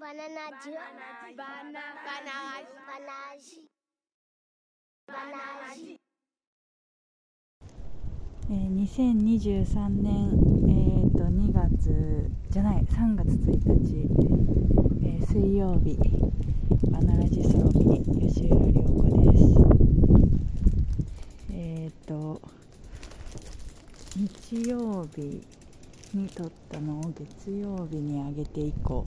バナナジュバナナバナジバナジえー、2023年、えー、と2月じゃない3月1日、えー、水曜日バナラジソロミニ吉浦涼子です。えっ、ー、と日曜日に撮ったのを月曜日に上げて以降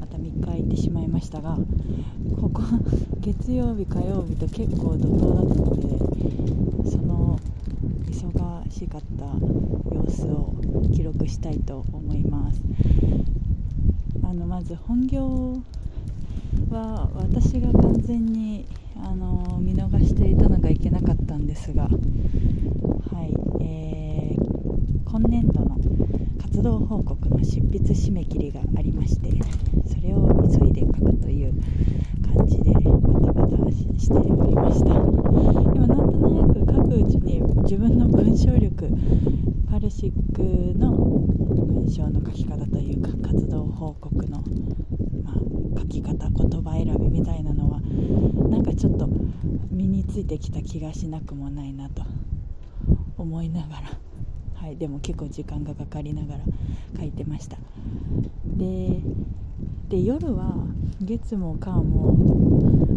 また3日空いてしまいましたがここ 月曜日火曜日と結構怒涛だったのでその忙しかった様子を記録したいと思います。あのまず本業は私が完全にあの見逃していたのがいけなかったんですがはい、えー、今年度の活動報告の執筆締め切りがありましてそれを急いで書くという感じでバタバタしておりました。でもなんとなく書くうちに自分の文章力パルシックの文章の書き方というか活動報告の、まあ、書き方言葉選びみたいなのはなんかちょっと身についてきた気がしなくもないなと思いながらはい、でも結構時間がかかりながら書いてました。で夜は月も火も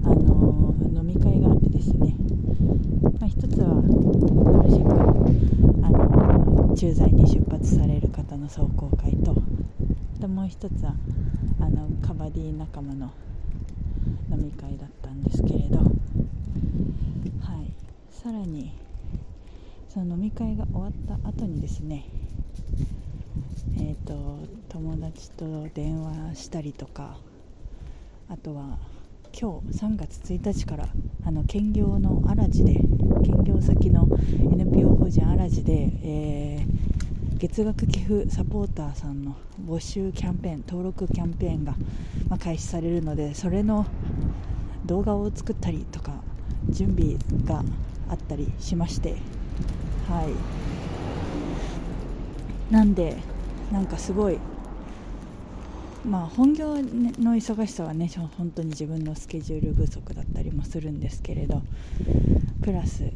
あの飲み会があってですね、まあ、一つはパルシックあの駐在に出発される方の壮行会とでもう一つはあのカバディ仲間の飲み会だったんですけれど、はい、さらにその飲み会が終わった後にですねえーと、友達と電話したりとかあとは今日3月1日からあの兼業の荒地で兼業先の NPO 法人荒地で、えー、月額寄付サポーターさんの募集キャンペーン登録キャンペーンが、まあ、開始されるのでそれの動画を作ったりとか準備があったりしましてはい。なんでなんかすごいまあ本業の忙しさはね本当に自分のスケジュール不足だったりもするんですけれどプラス、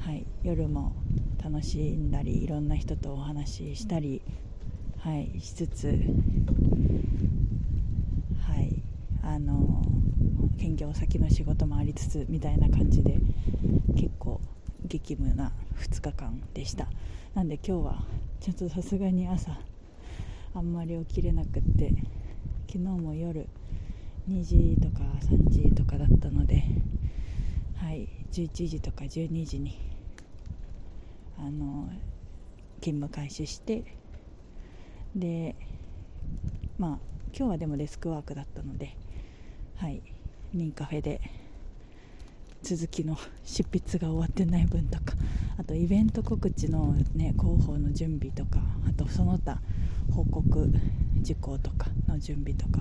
はい、夜も楽しんだりいろんな人とお話ししたり、はい、しつつ、はい、あの兼業先の仕事もありつつみたいな感じで結構激務な2日間でした。なんで今日はちょっとさすがに朝あんまり起きれなくって昨日も夜2時とか3時とかだったのではい11時とか12時にあの勤務開始してでまあ今日はでもデスクワークだったのではいミンカフェで続きの執筆が終わってない分とかあとイベント告知の、ね、広報の準備とかあとその他報告事項とかの準備とか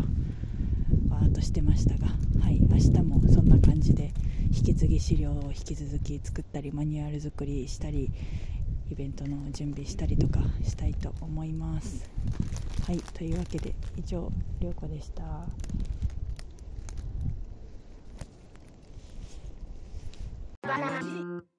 わーっとしてましたが、はい、明日もそんな感じで引き継ぎ資料を引き続き作ったりマニュアル作りしたりイベントの準備したりとかしたいと思います。はいというわけで以上涼子でした。Banana.